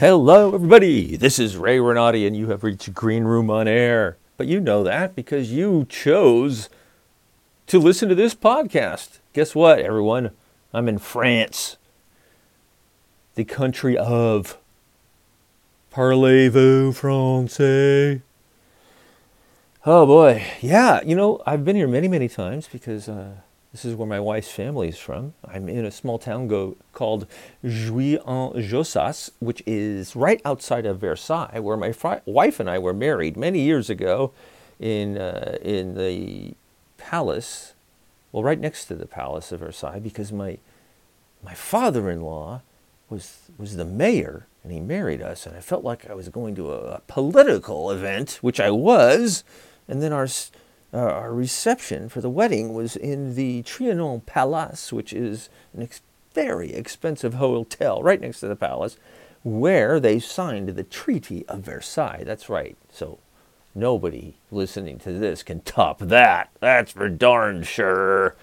Hello, everybody. This is Ray Renati, and you have reached Green Room on Air. But you know that because you chose to listen to this podcast. Guess what, everyone? I'm in France, the country of Parlez-vous français? Oh boy, yeah. You know, I've been here many, many times because uh, this is where my wife's family is from. I'm in a small town go, called Jouy-en-Josas, which is right outside of Versailles, where my fri- wife and I were married many years ago in, uh, in the palace, well, right next to the palace of Versailles, because my, my father in law was, was the mayor and he married us. And I felt like I was going to a, a political event, which I was. And then our uh, our reception for the wedding was in the Trianon Palace, which is an ex- very expensive hotel right next to the palace, where they signed the Treaty of Versailles. That's right. So nobody listening to this can top that. That's for darn sure.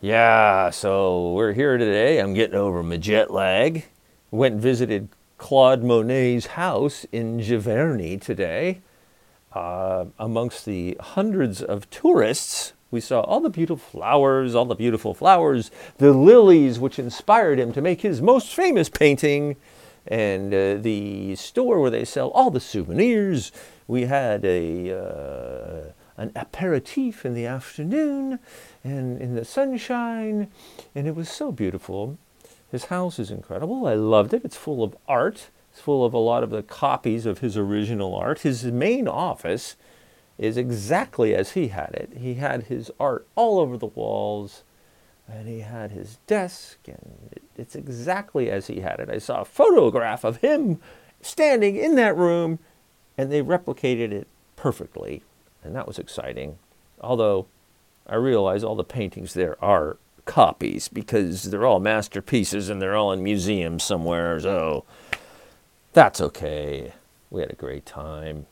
Yeah, so we're here today. I'm getting over my jet lag. Went and visited Claude Monet's house in Giverny today uh, amongst the hundreds of tourists, we saw all the beautiful flowers, all the beautiful flowers, the lilies which inspired him to make his most famous painting, and uh, the store where they sell all the souvenirs. We had a uh, an aperitif in the afternoon and in the sunshine, and it was so beautiful. His house is incredible. I loved it. It's full of art. It's full of a lot of the copies of his original art. His main office is exactly as he had it. He had his art all over the walls, and he had his desk, and it's exactly as he had it. I saw a photograph of him standing in that room, and they replicated it perfectly, and that was exciting. Although I realize all the paintings there are copies because they're all masterpieces and they're all in museums somewhere. So that's okay. We had a great time.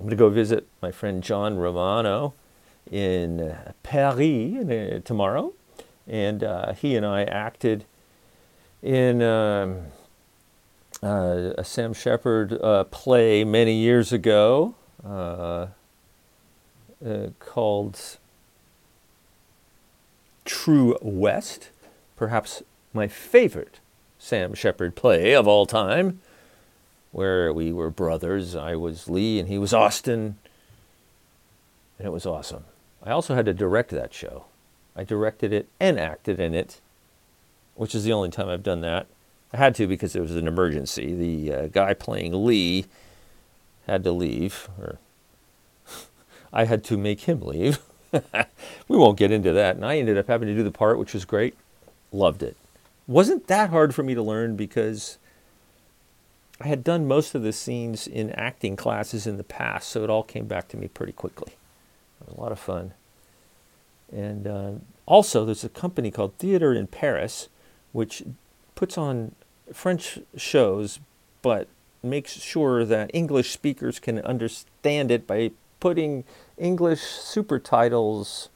I'm going to go visit my friend John Romano in uh, Paris uh, tomorrow. And uh, he and I acted in um, uh, a Sam Shepard uh, play many years ago uh, called True West, perhaps my favorite Sam Shepard play of all time where we were brothers. I was Lee and he was Austin. And it was awesome. I also had to direct that show. I directed it and acted in it, which is the only time I've done that. I had to because it was an emergency. The uh, guy playing Lee had to leave, or I had to make him leave. we won't get into that. And I ended up having to do the part, which was great. Loved it. Wasn't that hard for me to learn because I had done most of the scenes in acting classes in the past, so it all came back to me pretty quickly. It was a lot of fun. And uh, also, there's a company called Theater in Paris, which puts on French shows, but makes sure that English speakers can understand it by putting English super titles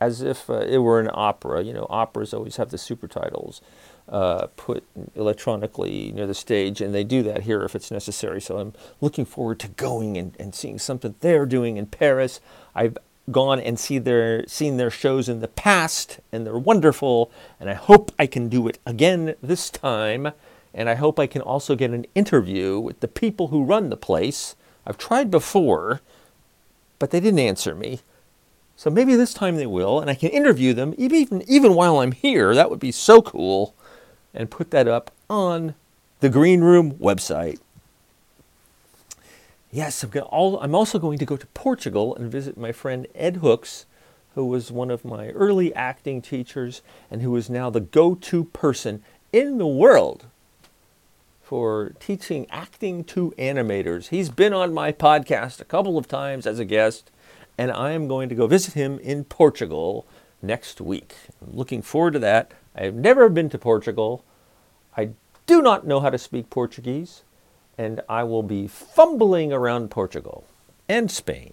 as if uh, it were an opera. You know, operas always have the super titles uh, put electronically near the stage, and they do that here if it's necessary. So I'm looking forward to going and, and seeing something they're doing in Paris. I've gone and see their seen their shows in the past, and they're wonderful. And I hope I can do it again this time. And I hope I can also get an interview with the people who run the place. I've tried before, but they didn't answer me. So maybe this time they will, and I can interview them even even while I'm here. That would be so cool and put that up on the Green Room website. Yes, I'm also going to go to Portugal and visit my friend Ed Hooks, who was one of my early acting teachers and who is now the go to person in the world for teaching acting to animators. He's been on my podcast a couple of times as a guest, and I am going to go visit him in Portugal next week. I'm looking forward to that. I've never been to Portugal. I do not know how to speak Portuguese, and I will be fumbling around Portugal and Spain.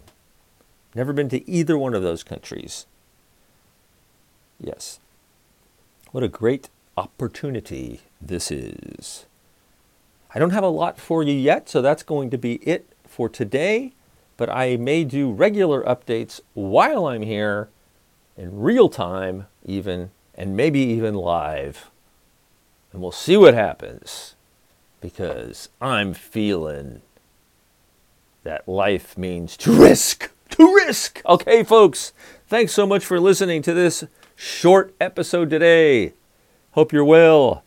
Never been to either one of those countries. Yes. What a great opportunity this is. I don't have a lot for you yet, so that's going to be it for today. But I may do regular updates while I'm here in real time, even, and maybe even live. And we'll see what happens because I'm feeling that life means to risk, to risk. Okay, folks, thanks so much for listening to this short episode today. Hope you're well.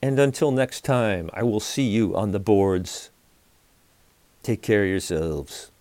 And until next time, I will see you on the boards. Take care of yourselves.